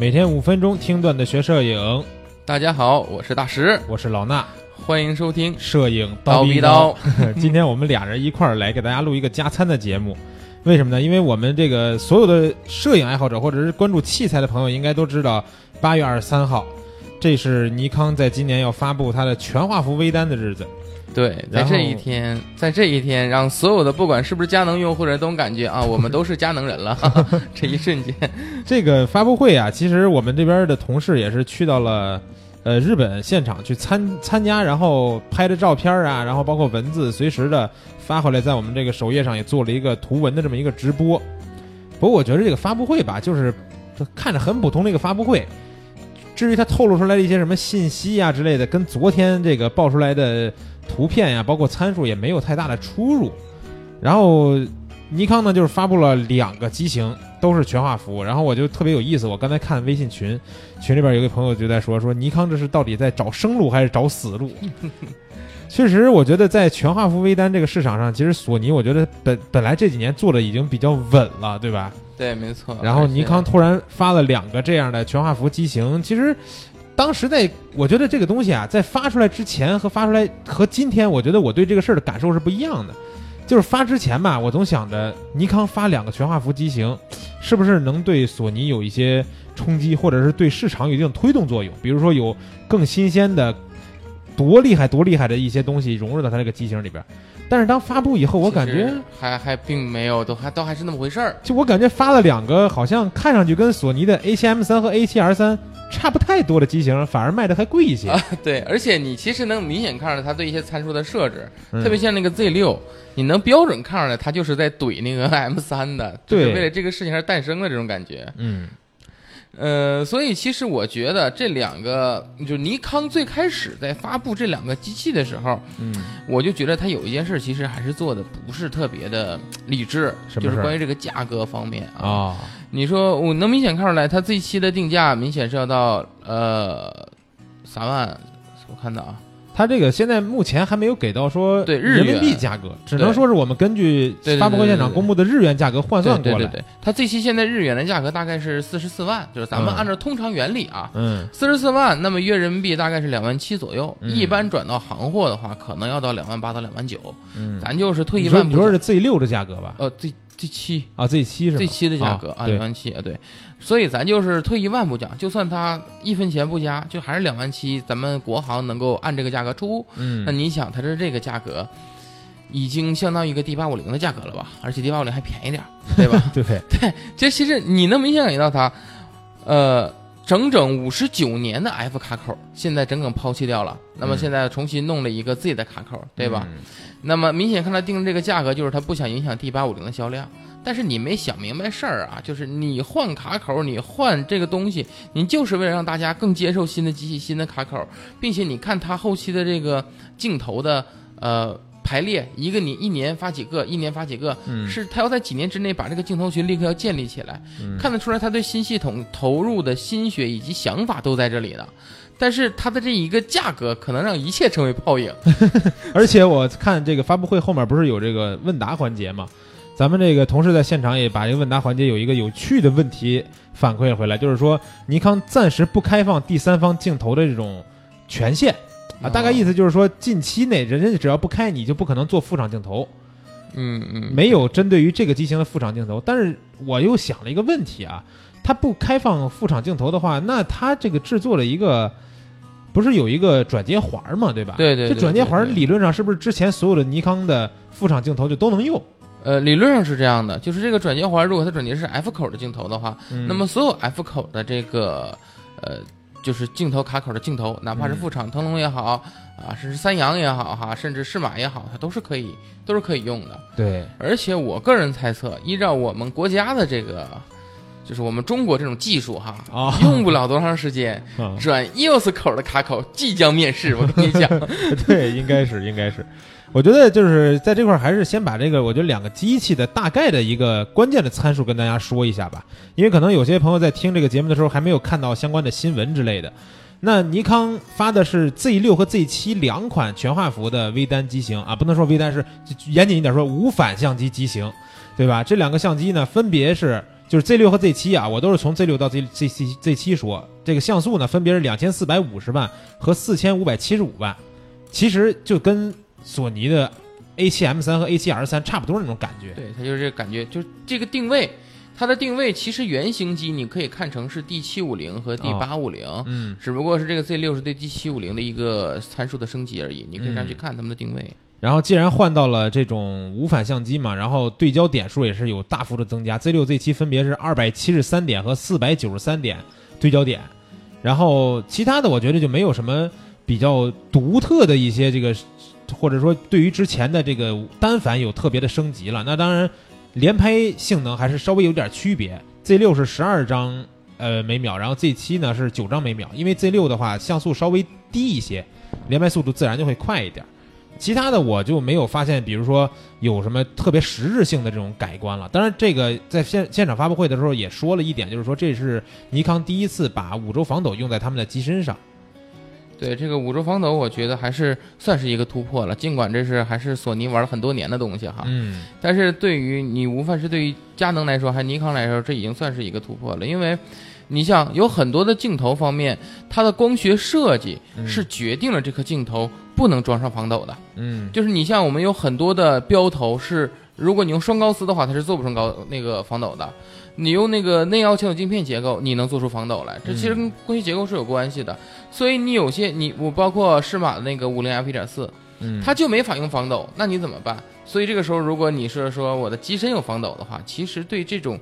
每天五分钟听段子学摄影，大家好，我是大石，我是老衲，欢迎收听摄影刀逼逼刀。今天我们俩人一块儿来给大家录一个加餐的节目，为什么呢？因为我们这个所有的摄影爱好者或者是关注器材的朋友，应该都知道，八月二十三号，这是尼康在今年要发布它的全画幅微单的日子。对，在这一天，在这一天，让所有的不管是不是佳能用户人都感觉啊，我们都是佳能人了。哈 哈这一瞬间，这个发布会啊，其实我们这边的同事也是去到了。呃，日本现场去参参加，然后拍的照片啊，然后包括文字，随时的发回来，在我们这个首页上也做了一个图文的这么一个直播。不过我觉得这个发布会吧，就是看着很普通的一个发布会。至于它透露出来的一些什么信息呀、之类的，跟昨天这个爆出来的图片呀，包括参数也没有太大的出入。然后尼康呢，就是发布了两个机型，都是全画幅。然后我就特别有意思，我刚才看微信群，群里边有个朋友就在说，说尼康这是到底在找生路还是找死路？确实，我觉得在全画幅微单这个市场上，其实索尼我觉得本本来这几年做的已经比较稳了，对吧？对，没错。然后尼康突然发了两个这样的全画幅机型，其实当时在我觉得这个东西啊，在发出来之前和发出来和今天，我觉得我对这个事儿的感受是不一样的。就是发之前吧，我总想着尼康发两个全画幅机型，是不是能对索尼有一些冲击，或者是对市场有一定推动作用？比如说有更新鲜的、多厉害、多厉害的一些东西融入到它这个机型里边。但是当发布以后，我感觉还还并没有，都还都还是那么回事儿。就我感觉发了两个，好像看上去跟索尼的 A 7 M 三和 A 7 R 三差不太多的机型，反而卖的还贵一些。啊，对，而且你其实能明显看出来它对一些参数的设置，嗯特别像那个 Z 六，你能标准看出来它就是在怼那个 M 三的，就是为了这个事情而诞生的这种感觉。嗯呃，所以其实我觉得这两个，就尼康最开始在发布这两个机器的时候，嗯我就觉得它有一件事其实还是做的不是特别的理智，就是关于这个价格方面啊。啊你说我能明显看出来，它这一期的定价明显是要到呃三万，我看到啊，它这个现在目前还没有给到说对日人民币价格，只能说是我们根据发布会现场公布的日元价格换算过来。对对对，它这期现在日元的价格大概是四十四万，就是咱们嗯按照通常原理啊，嗯四十四万，那么约人民币大概是两万七左右。嗯一般转到行货的话，可能要到两万八到两万九。嗯，咱就是退一万步，说你说是 Z 六的价格吧？呃，这这七啊这七是吧这七的价格啊，两万七啊，对。所以咱就是退一万步讲，就算它一分钱不加，就还是两万七，咱们国行能够按这个价格出。嗯那你想，它是这个价格。已经相当于一个 D 八五零的价格了吧？而且 D 八五零还便宜点儿，对吧？对这其实你能明显感觉到它，呃，整整五十九年的 F 卡口，现在整整抛弃掉了。那么嗯现在重新弄了一个 Z 的卡口，对吧？嗯那么明显看他定这个价格，就是他不想影响 D 八五零的销量。但是你没想明白事儿啊，就是你换卡口，你换这个东西，你就是为了让大家更接受新的机器、新的卡口，并且你看它后期的这个镜头的呃排列，一个你一年发几个，一年发几个，嗯是他要在几年之内把这个镜头群立刻要建立起来，嗯看得出来他对新系统投入的心血以及想法都在这里呢。但是它的这一个价格，可能让一切成为泡影。而且我看这个发布会后面不是有这个问答环节吗？咱们这个同事在现场也把这个问答环节有一个有趣的问题反馈回来，就是说尼康暂时不开放第三方镜头的这种权限啊，哦大概意思就是说近期内人家只要不开，你就不可能做副厂镜头，嗯嗯，没有针对于这个机型的副厂镜头。但是我又想了一个问题啊，它不开放副厂镜头的话，那它这个制作了一个。不是有一个转接环嘛？对吧？对对对这转接环理论上是不是之前所有的尼康的副厂镜头就都能用？呃，理论上是这样的，就是这个转接环，如果它转接是 F 口的镜头的话，嗯那么所有 F 口的这个呃，就是镜头卡口的镜头，哪怕是嗯副厂腾龙也好啊，甚至三洋也好哈，甚至适马也好，它都是可以都是可以用的。对，而且我个人猜测，依照我们国家的这个，就是我们中国这种技术哈，啊用不了多长时间，啊，转 EOS 口的卡口即将面世。我跟你讲，对，应该是，应该是。我觉得就是在这块儿，还是先把这个，我觉得两个机器的大概的一个关键的参数跟大家说一下吧，因为可能有些朋友在听这个节目的时候还没有看到相关的新闻之类的。那尼康发的是 Z 六和 Z 七两款全画幅的微单机型啊，不能说微单是严谨一点说无反相机机型，对吧？这两个相机呢，分别是就是 Z 六和 Z 七啊，我都是从 Z 六到 Z Z Z Z 七说，这个像素呢分别是两千四百五十万和四千五百七十五万，其实就跟索尼的 A7M 三和 A7R 三差不多那种感觉。对，它就是这个感觉，就是这个定位，它的定位其实原型机你可以看成是 D 七五零和 D 八五零，嗯，只不过是这个 Z 六是对 D 七五零的一个参数的升级而已，你可以这样去嗯看它们的定位。然后既然换到了这种无反相机嘛，然后对焦点数也是有大幅的增加，Z 六 Z 七分别是二百七十三点和四百九十三点对焦点，然后其他的我觉得就没有什么比较独特的一些这个，或者说对于之前的这个单反有特别的升级了。那当然，连拍性能还是稍微有点区别，Z 六是十二张呃每秒，然后 Z 七呢是九张每秒，因为 Z 六的话像素稍微低一些，连拍速度自然就会快一点。其他的我就没有发现，比如说有什么特别实质性的这种改观了。当然，这个在现现场发布会的时候也说了一点，就是说这是尼康第一次把五轴防抖用在他们的机身上。对这个五轴防抖，我觉得还是算是一个突破了，尽管这是还是索尼玩了很多年的东西哈。嗯但是对于你无论是对于佳能来说，还是尼康来说，这已经算是一个突破了。因为，你像有很多的镜头方面，它的光学设计嗯是决定了这颗镜头不能装上防抖的。嗯就是你像我们有很多的标头是，如果你用双高斯的话，它是做不成高那个防抖的。你用那个内凹前有镜片结构，你能做出防抖来，这其实跟光学结构是有关系的。所以你有些你我包括适马的那个五零 F 一点四，嗯，它就没法用防抖，那你怎么办？所以这个时候，如果你是说我的机身有防抖的话，其实对这种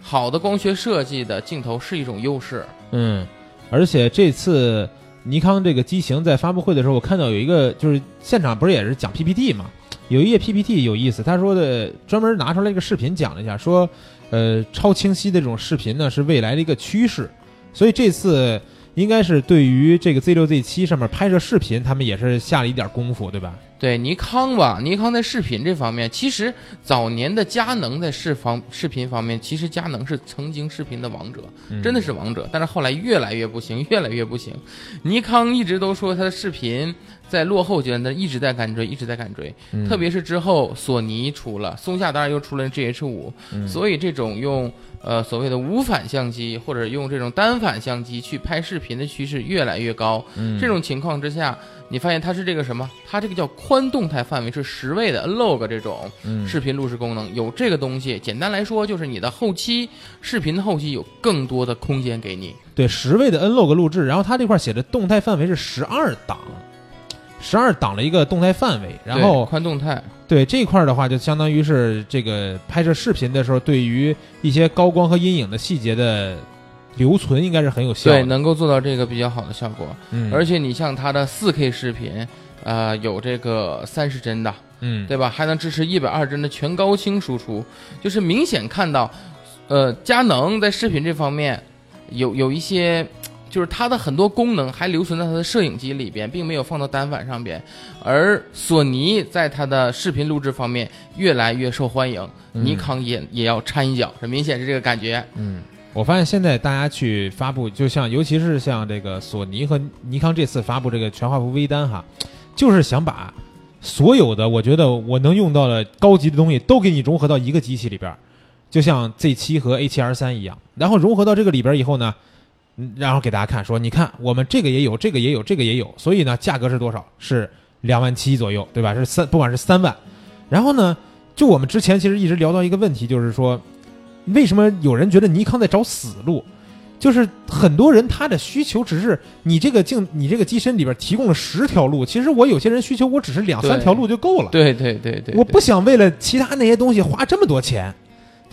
好的光学设计的镜头是一种优势。嗯，而且这次尼康这个机型在发布会的时候，我看到有一个就是现场不是也是讲 PPT 嘛，有一页 PPT 有意思，他说的专门拿出来一个视频讲了一下，说呃超清晰的这种视频呢是未来的一个趋势，所以这次应该是对于这个 Z 六 Z 七上面拍摄视频，他们也是下了一点功夫，对吧？对尼康吧，尼康在视频这方面，其实早年的佳能在视方视频方面，其实佳能是曾经视频的王者，嗯真的是王者。但是后来越来越不行，越来越不行。尼康一直都说它的视频在落后阶段，但一直在赶追，一直在赶追。嗯特别是之后索尼出了，松下当然又出了 GH 五、嗯所以这种用呃所谓的无反相机或者用这种单反相机去拍视频的趋势越来越高。嗯这种情况之下，你发现它是这个什么？它这个叫宽动态范围，是十位的 Nlog 这种嗯视频录制功能，有这个东西。简单来说，就是你的后期视频的后期有更多的空间给你。对十位的 Nlog 录制，然后它这块写的动态范围是十二档，十二挡了一个动态范围，然后宽动态，对这块儿的话，就相当于是这个拍摄视频的时候，对于一些高光和阴影的细节的留存，应该是很有效的。对，能够做到这个比较好的效果。嗯，而且你像它的四 K 视频，呃，有这个三十帧的，嗯，对吧？还能支持一百二十帧的全高清输出，就是明显看到，呃，佳能在视频这方面有有一些，就是它的很多功能还留存在它的摄影机里边，并没有放到单反上边。而索尼在它的视频录制方面越来越受欢迎，嗯尼康也也要掺一脚，很明显是这个感觉。嗯，我发现现在大家去发布，就像尤其是像这个索尼和尼康这次发布这个全画幅微单哈，就是想把所有的我觉得我能用到的高级的东西都给你融合到一个机器里边儿，就像 Z 七和 A 七 R 三一样，然后融合到这个里边儿以后呢。嗯然后给大家看，说你看我们这个也有，这个也有，这个也有，所以呢，价格是多少？是两万七左右，对吧？是三，不管是三万。然后呢，就我们之前其实一直聊到一个问题，就是说，为什么有人觉得尼康在找死路？就是很多人他的需求只是你这个镜，你这个机身里边提供了十条路，其实我有些人需求我只是两三条路就够了。对对对对，我不想为了其他那些东西花这么多钱，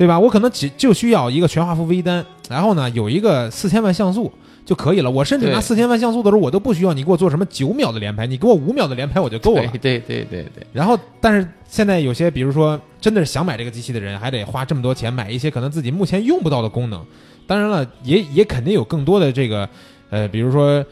对吧？我可能只就需要一个全画幅微单，然后呢有一个四千万像素就可以了。我甚至拿四千万像素的时候，我都不需要你给我做什么九秒的连拍，你给我五秒的连拍我就够了。对对对对对。然后，但是现在有些，比如说真的是想买这个机器的人，还得花这么多钱买一些可能自己目前用不到的功能。当然了，也也肯定有更多的这个，呃，比如说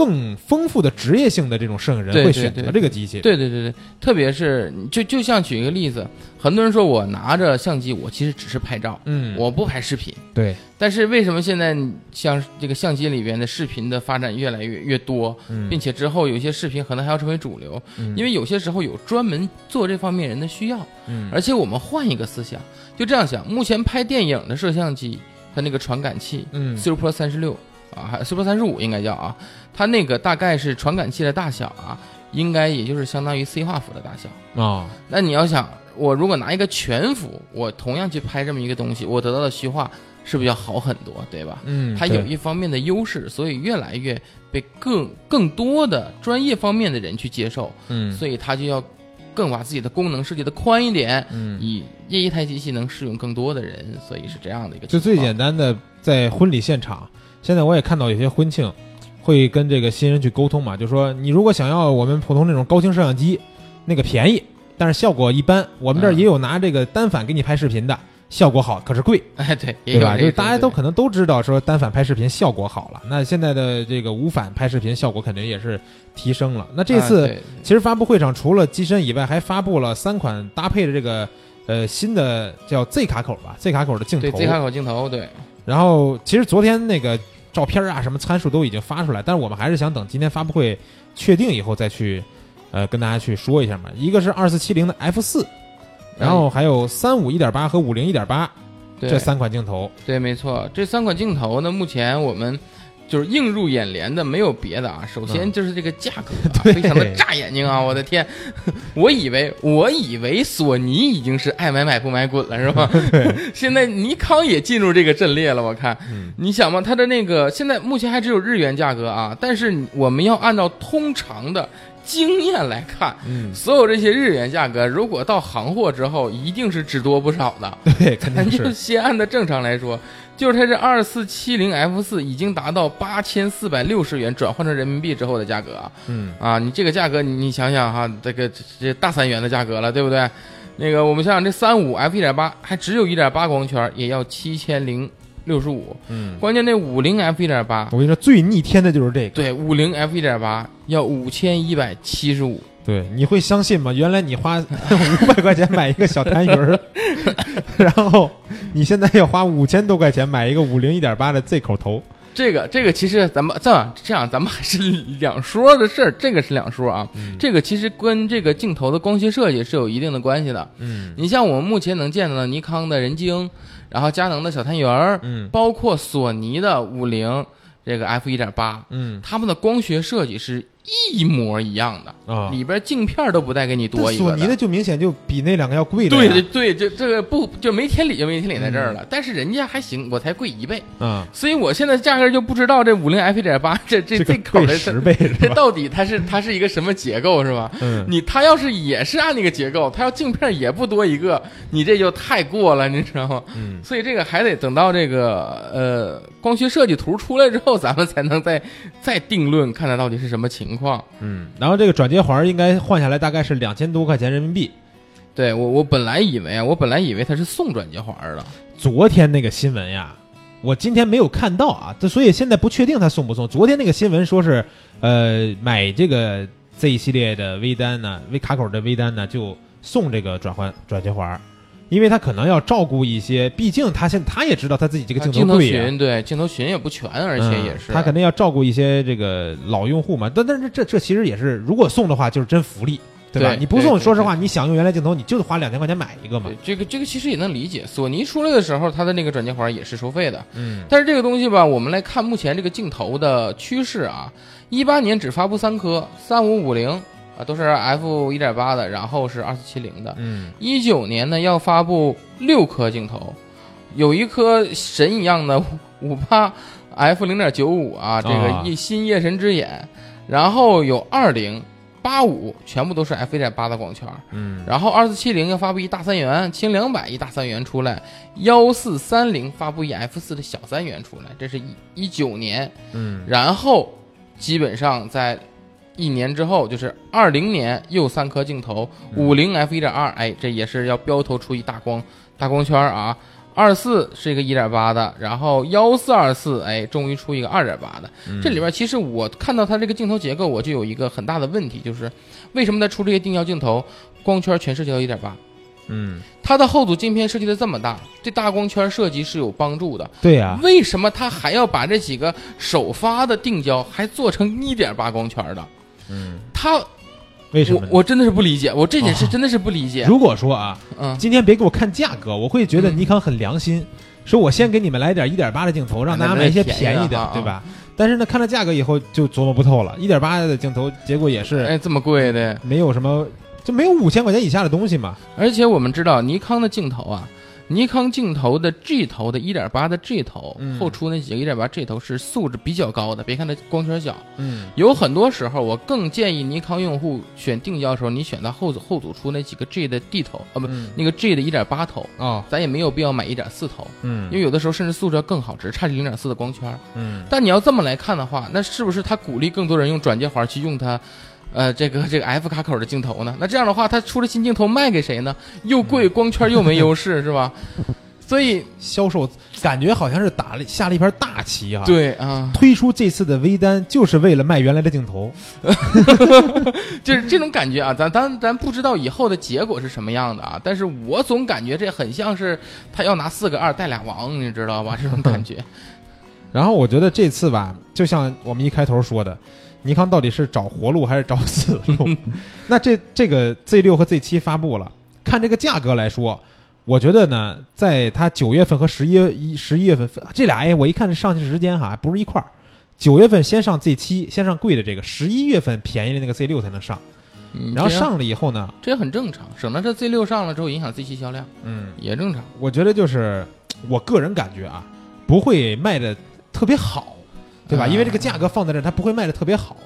更丰富的职业性的这种摄影人会选择这个机器。对对对对，特别是就就像举一个例子，很多人说我拿着相机，我其实只是拍照，嗯，我不拍视频。对，但是为什么现在像这个相机里边的视频的发展越来越越多，嗯并且之后有些视频可能还要成为主流，嗯因为有些时候有专门做这方面人的需要。嗯而且我们换一个思想，就这样想，目前拍电影的摄像机，它那个传感器嗯 Super 三十六啊，还 Super 三十五应该叫啊，它那个大概是传感器的大小啊，应该也就是相当于 C 画幅的大小。啊，那你要想，我如果拿一个全幅，我同样去拍这么一个东西，我得到的虚化是不是要好很多，对吧？嗯，它有一方面的优势，所以越来越被更更多的专业方面的人去接受，嗯所以它就要更把自己的功能设计的宽一点，嗯，以一台机器能适用更多的人，所以是这样的一个。就最简单的，在婚礼现场，现在我也看到有些婚庆会跟这个新人去沟通嘛，就说你如果想要我们普通那种高清摄像机，那个便宜，但是效果一般，我们这儿嗯也有拿这个单反给你拍视频的，效果好，可是贵，哎，对，对吧？就有这个对大家都可能都知道说单反拍视频效果好了，那现在的这个无反拍视频效果肯定也是提升了。那这次、其实发布会上除了机身以外，还发布了三款搭配的这个呃新的叫 Z 卡口吧，Z 卡口的镜头。对 Z 卡口镜头，对，然后其实昨天那个照片啊，什么参数都已经发出来，但是我们还是想等今天发布会确定以后再去，呃，跟大家去说一下嘛。一个是二四七零的 F 四，然后还有三五一点八和五零一点八对这三款镜头。对，没错，这三款镜头呢，目前我们就是映入眼帘的没有别的啊，首先嗯就是这个价格、啊 对非常的炸眼睛啊！我的天，我以为我以为索尼已经是爱买买不买滚了是吧？现在尼康也进入这个阵列了，我看。嗯你想嘛，它的那个现在目前还只有日元价格啊，但是我们要按照通常的经验来看，嗯，所有这些日元价格，如果到行货之后，一定是只多不少的。对，肯咱定。就是先按照正常来说，就是它这二四七零 F 四已经达到八千四百六十元，转换成人民币之后的价格啊嗯啊！你这个价格，你你想想哈，这个这这大三元的价格了，对不对？那个我们想想，这三五 F 一点八还只有一点八光圈，也要七千零六十五。嗯，关键那五零 F 一点八，我跟你说，最逆天的就是这个。对，五零 F 一点八要五千一百七十五。对，你会相信吗？原来你花 五百块钱买一个小痰盂儿，然后你现在要花五千多块钱买一个五零一点八的 Z 口头。这个这个其实咱们这样这样，咱们还是两说的事儿，这个是两说啊。嗯这个其实跟这个镜头的光学设计是有一定的关系的。嗯你像我们目前能见到的尼康的人精，然后佳能的小探员儿，嗯。包括索尼的五零这个 F 一点八，嗯。他们的光学设计是一模一样的，啊，里边镜片都不带给你多一个但索尼的就明显就比那两个要贵的对。对对，这这个不就没天理就没天理在这儿嗯了。但是人家还行，我才贵一倍，啊，所以我现在价格就不知道这五零 F 一点八 这这这口的十倍是？这到底它是它是一个什么结构是吧？嗯，你它要是也是按那个结构，它要镜片也不多一个，你这就太过了，你知道吗？嗯所以这个还得等到这个呃光学设计图出来之后，咱们才能再再定论，看它到底是什么情况。嗯，然后这个转接环应该换下来大概是两千多块钱人民币。对我我本来以为啊，我本来以为他是送转接环的，昨天那个新闻呀，我今天没有看到啊，这所以现在不确定他送不送。昨天那个新闻说是，呃，买这个 Z 系列的微单呢，微卡口的微单呢，就送这个转换转接环，因为他可能要照顾一些，毕竟他现他也知道他自己这个镜头镜头贵呀。群对镜头群也不全，而且也是、嗯他肯定要照顾一些这个老用户嘛。但但是这这其实也是，如果送的话就是真福利，对吧？对你不送，说实话，你想用原来镜头，你就得花两千块钱买一个嘛。这个这个其实也能理解，索尼出来的时候，它的那个转接环也是收费的。嗯但是这个东西吧，我们来看目前这个镜头的趋势啊，一八年只发布三颗，三五五零啊，都是 f 一点八的，然后是二四七零的。嗯一九年呢要发布六颗镜头，有一颗神一样的五八 f 零点九五啊，这个啊夜新夜神之眼，然后有二零八五，全部都是 f 一点八的光圈。嗯然后二四七零要发布一大三元，轻两百一大三元出来，幺四三零发布一 F 四的小三元出来，这是一一九年。嗯然后基本上在一年之后，就是二零年又三颗镜头，嗯五零 F 一点二，哎，这也是要标头出一大光大光圈啊。二四是一个一点八的，然后幺四二四，哎，终于出一个二点八的。嗯这里边其实我看到它这个镜头结构，我就有一个很大的问题，就是为什么它出这些定焦镜头，光圈全涉及到一点八？嗯，它的后组镜片设计的这么大，对大光圈设计是有帮助的。对呀、为什么它还要把这几个首发的定焦还做成一点八光圈的？嗯，他为什么呢？我我真的是不理解，我这件事啊真的是不理解。如果说啊，嗯，今天别给我看价格，我会觉得嗯尼康很良心，说我先给你们来点一点八的镜头，让大家买一些便宜的，啊对吧？但是呢，看了价格以后就琢磨不透了，一点八的镜头，结果也是哎，这么贵的，没有什么，就没有五千块钱以下的东西嘛。而且我们知道尼康的镜头啊，尼康镜头的 G 头的1.8的 G 头，嗯。后出那几个1.8 G 头是素质比较高的。别看它光圈小，嗯。有很多时候我更建议尼康用户选定焦的时候，你选它后组后组出那几个 G 的 D 头啊，不，嗯。那个 G 的1.8头，哦。咱也没有必要买1.4头，嗯。因为有的时候甚至素质要更好，只是差这0.4的光圈。嗯。但你要这么来看的话，那是不是它鼓励更多人用转接环去用它，呃，这个这个 F 卡口的镜头呢？那这样的话，他出了新镜头卖给谁呢？又贵，光圈又没优势，是吧？所以，销售感觉好像是打了下了一盘大棋啊。。对啊，推出这次的微单就是为了卖原来的镜头，就是这种感觉啊。咱咱咱不知道以后的结果是什么样的啊，但是我总感觉这很像是他要拿四个二带俩王，你知道吧？这种感觉。然后我觉得这次吧，就像我们一开头说的，尼康到底是找活路还是找死路？那这这个 Z 六和 Z 七发布了，看这个价格来说，我觉得呢，在它九月份和十一一十一月份这俩，哎，我一看这上去时间哈不是一块儿，九月份先上 Z 七，先上贵的这个，十一月份便宜的那个 Z 六才能上，嗯然后上了以后呢，这也很正常，省得这 Z 六上了之后影响 Z 七销量嗯，也正常。我觉得就是我个人感觉啊，不会卖的特别好，对吧？啊因为这个价格放在这儿，它不会卖的特别好。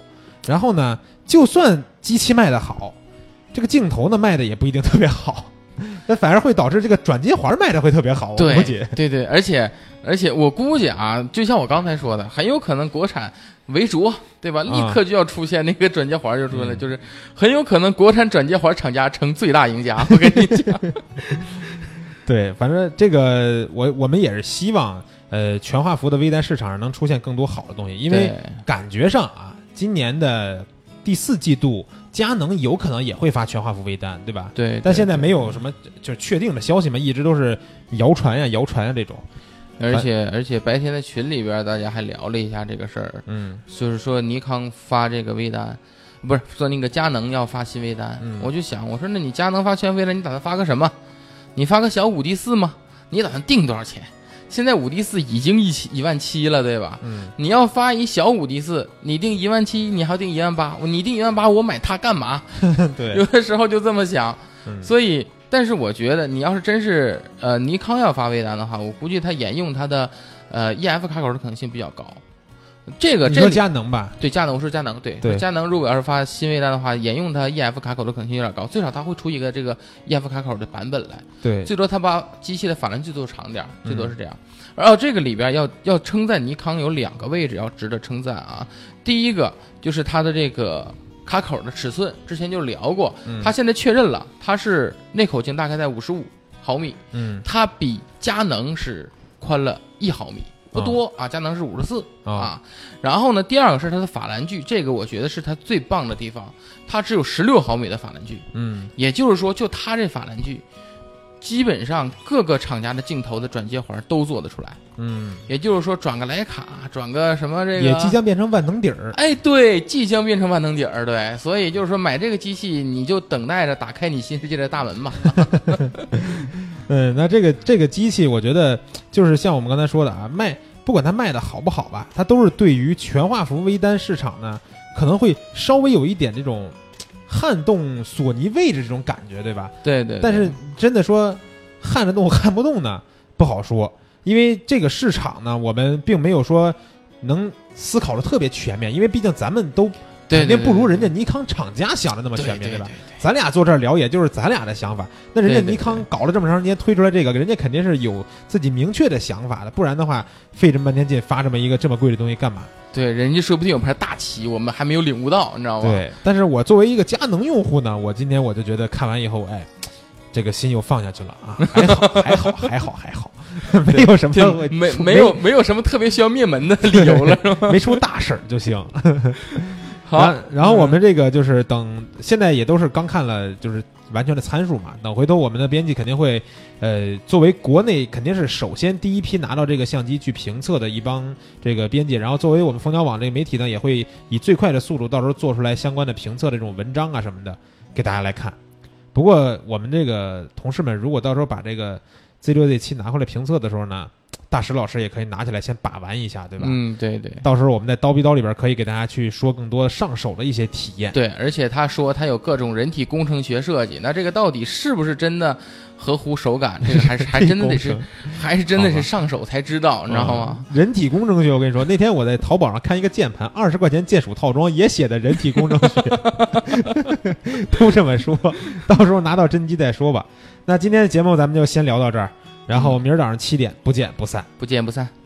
然后呢，就算机器卖的好，这个镜头呢卖的也不一定特别好，那反而会导致这个转接环卖的会特别好。我估计，对对，而且而且我估计啊，就像我刚才说的，很有可能国产为主，对吧？立刻就要出现那个转接环就出来了，嗯就是很有可能国产转接环厂家成最大赢家。我跟你讲，对，反正这个我我们也是希望，呃，全画幅的微单市场上能出现更多好的东西，因为感觉上啊，今年的第四季度，佳能有可能也会发全画幅微单，对吧？对，但现在没有什么就是确定的消息嘛，一直都是谣传呀、谣传呀这种。而且而且白天在群里边大家还聊了一下这个事儿，嗯就是说尼康发这个微单。不是说那个佳能要发新微单，嗯我就想，我说那你佳能发全微单，你打算发个什么？你发个小五 D 四吗？你打算定多少钱？现在五 D 四已经一七一万七了，对吧？嗯，你要发一小五 D 四，你定一万七，你还要定一万八，你定一万八，我买它干嘛？对有，的时候就这么想。嗯所以，但是我觉得你要是真是呃尼康要发微单的话，我估计它沿用它的呃 EF 卡口的可能性比较高。这个你说这里佳能吧，对佳能，我说佳能，对对佳能如果要是发新微单的话，沿用它 EF 卡口的可能性有点高，最少它会出一个这个 EF 卡口的版本来。对，最多它把机器的法兰距做长点儿，最多嗯是这样。然后这个里边要要称赞尼康有两个位置要值得称赞啊。第一个就是它的这个卡口的尺寸，之前就聊过，嗯它现在确认了，它是内口径大概在五十五毫米，嗯它比佳能是宽了一毫米。不多啊，佳能是五十四啊啊。然后呢，第二个是它的法兰距，这个我觉得是它最棒的地方，它只有十六毫米的法兰距。嗯也就是说，就它这法兰距，基本上各个厂家的镜头的转接环都做得出来。嗯，也就是说，转个徕卡，转个什么这个，也即将变成万能底儿。哎，对，即将变成万能底儿，对，所以就是说，买这个机器，你就等待着打开你新世界的大门吧。嗯，那这个这个机器，我觉得就是像我们刚才说的啊，卖不管它卖的好不好吧，它都是对于全画幅微单市场呢，可能会稍微有一点这种撼动索尼位置这种感觉，对吧？对对，但是真的说撼得动 撼不动呢，不好说，因为这个市场呢，我们并没有说能思考的特别全面，因为毕竟咱们都对肯定不如人家尼康厂家想的那么全面，对吧？？咱俩坐这儿聊，也就是咱俩的想法。那人家尼康搞了这么长时间，推出来这个，人家肯定是有自己明确的想法的，不然的话，费这么半天劲发这么一个这么贵的东西干嘛？对，人家说不定有盘大棋，我们还没有领悟到，你知道吗？对。但是我作为一个佳能用户呢，我今天我就觉得看完以后，哎，这个心又放下去了啊，还好，还好，还好，还好。没有什么没没有没有什么特别需要灭门的理由了，是吧？没出大事儿就行。好然，然后我们这个就是等现在也都是刚看了，就是完全的参数嘛。等回头我们的编辑肯定会，呃，作为国内肯定是首先第一批拿到这个相机去评测的一帮这个编辑，然后作为我们蜂鸟网这个媒体呢，也会以最快的速度到时候做出来相关的评测的这种文章啊什么的给大家来看。不过我们这个同事们如果到时候把这个 Z 六 Z 七拿回来评测的时候呢，大石老师也可以拿起来先把玩一下，对吧？嗯，对对。到时候我们在刀逼刀里边可以给大家去说更多上手的一些体验。对，而且他说他有各种人体工程学设计，那这个到底是不是真的合乎手感？这个还是还真的得是，还是真的是上手才知道，你知道吗？嗯人体工程学，我跟你说，那天我在淘宝上看一个键盘，二十块钱键鼠套装也写的人体工程学，都这么说。到时候拿到真机再说吧。那今天的节目咱们就先聊到这儿，然后明儿早上七点不见不散。不见不散。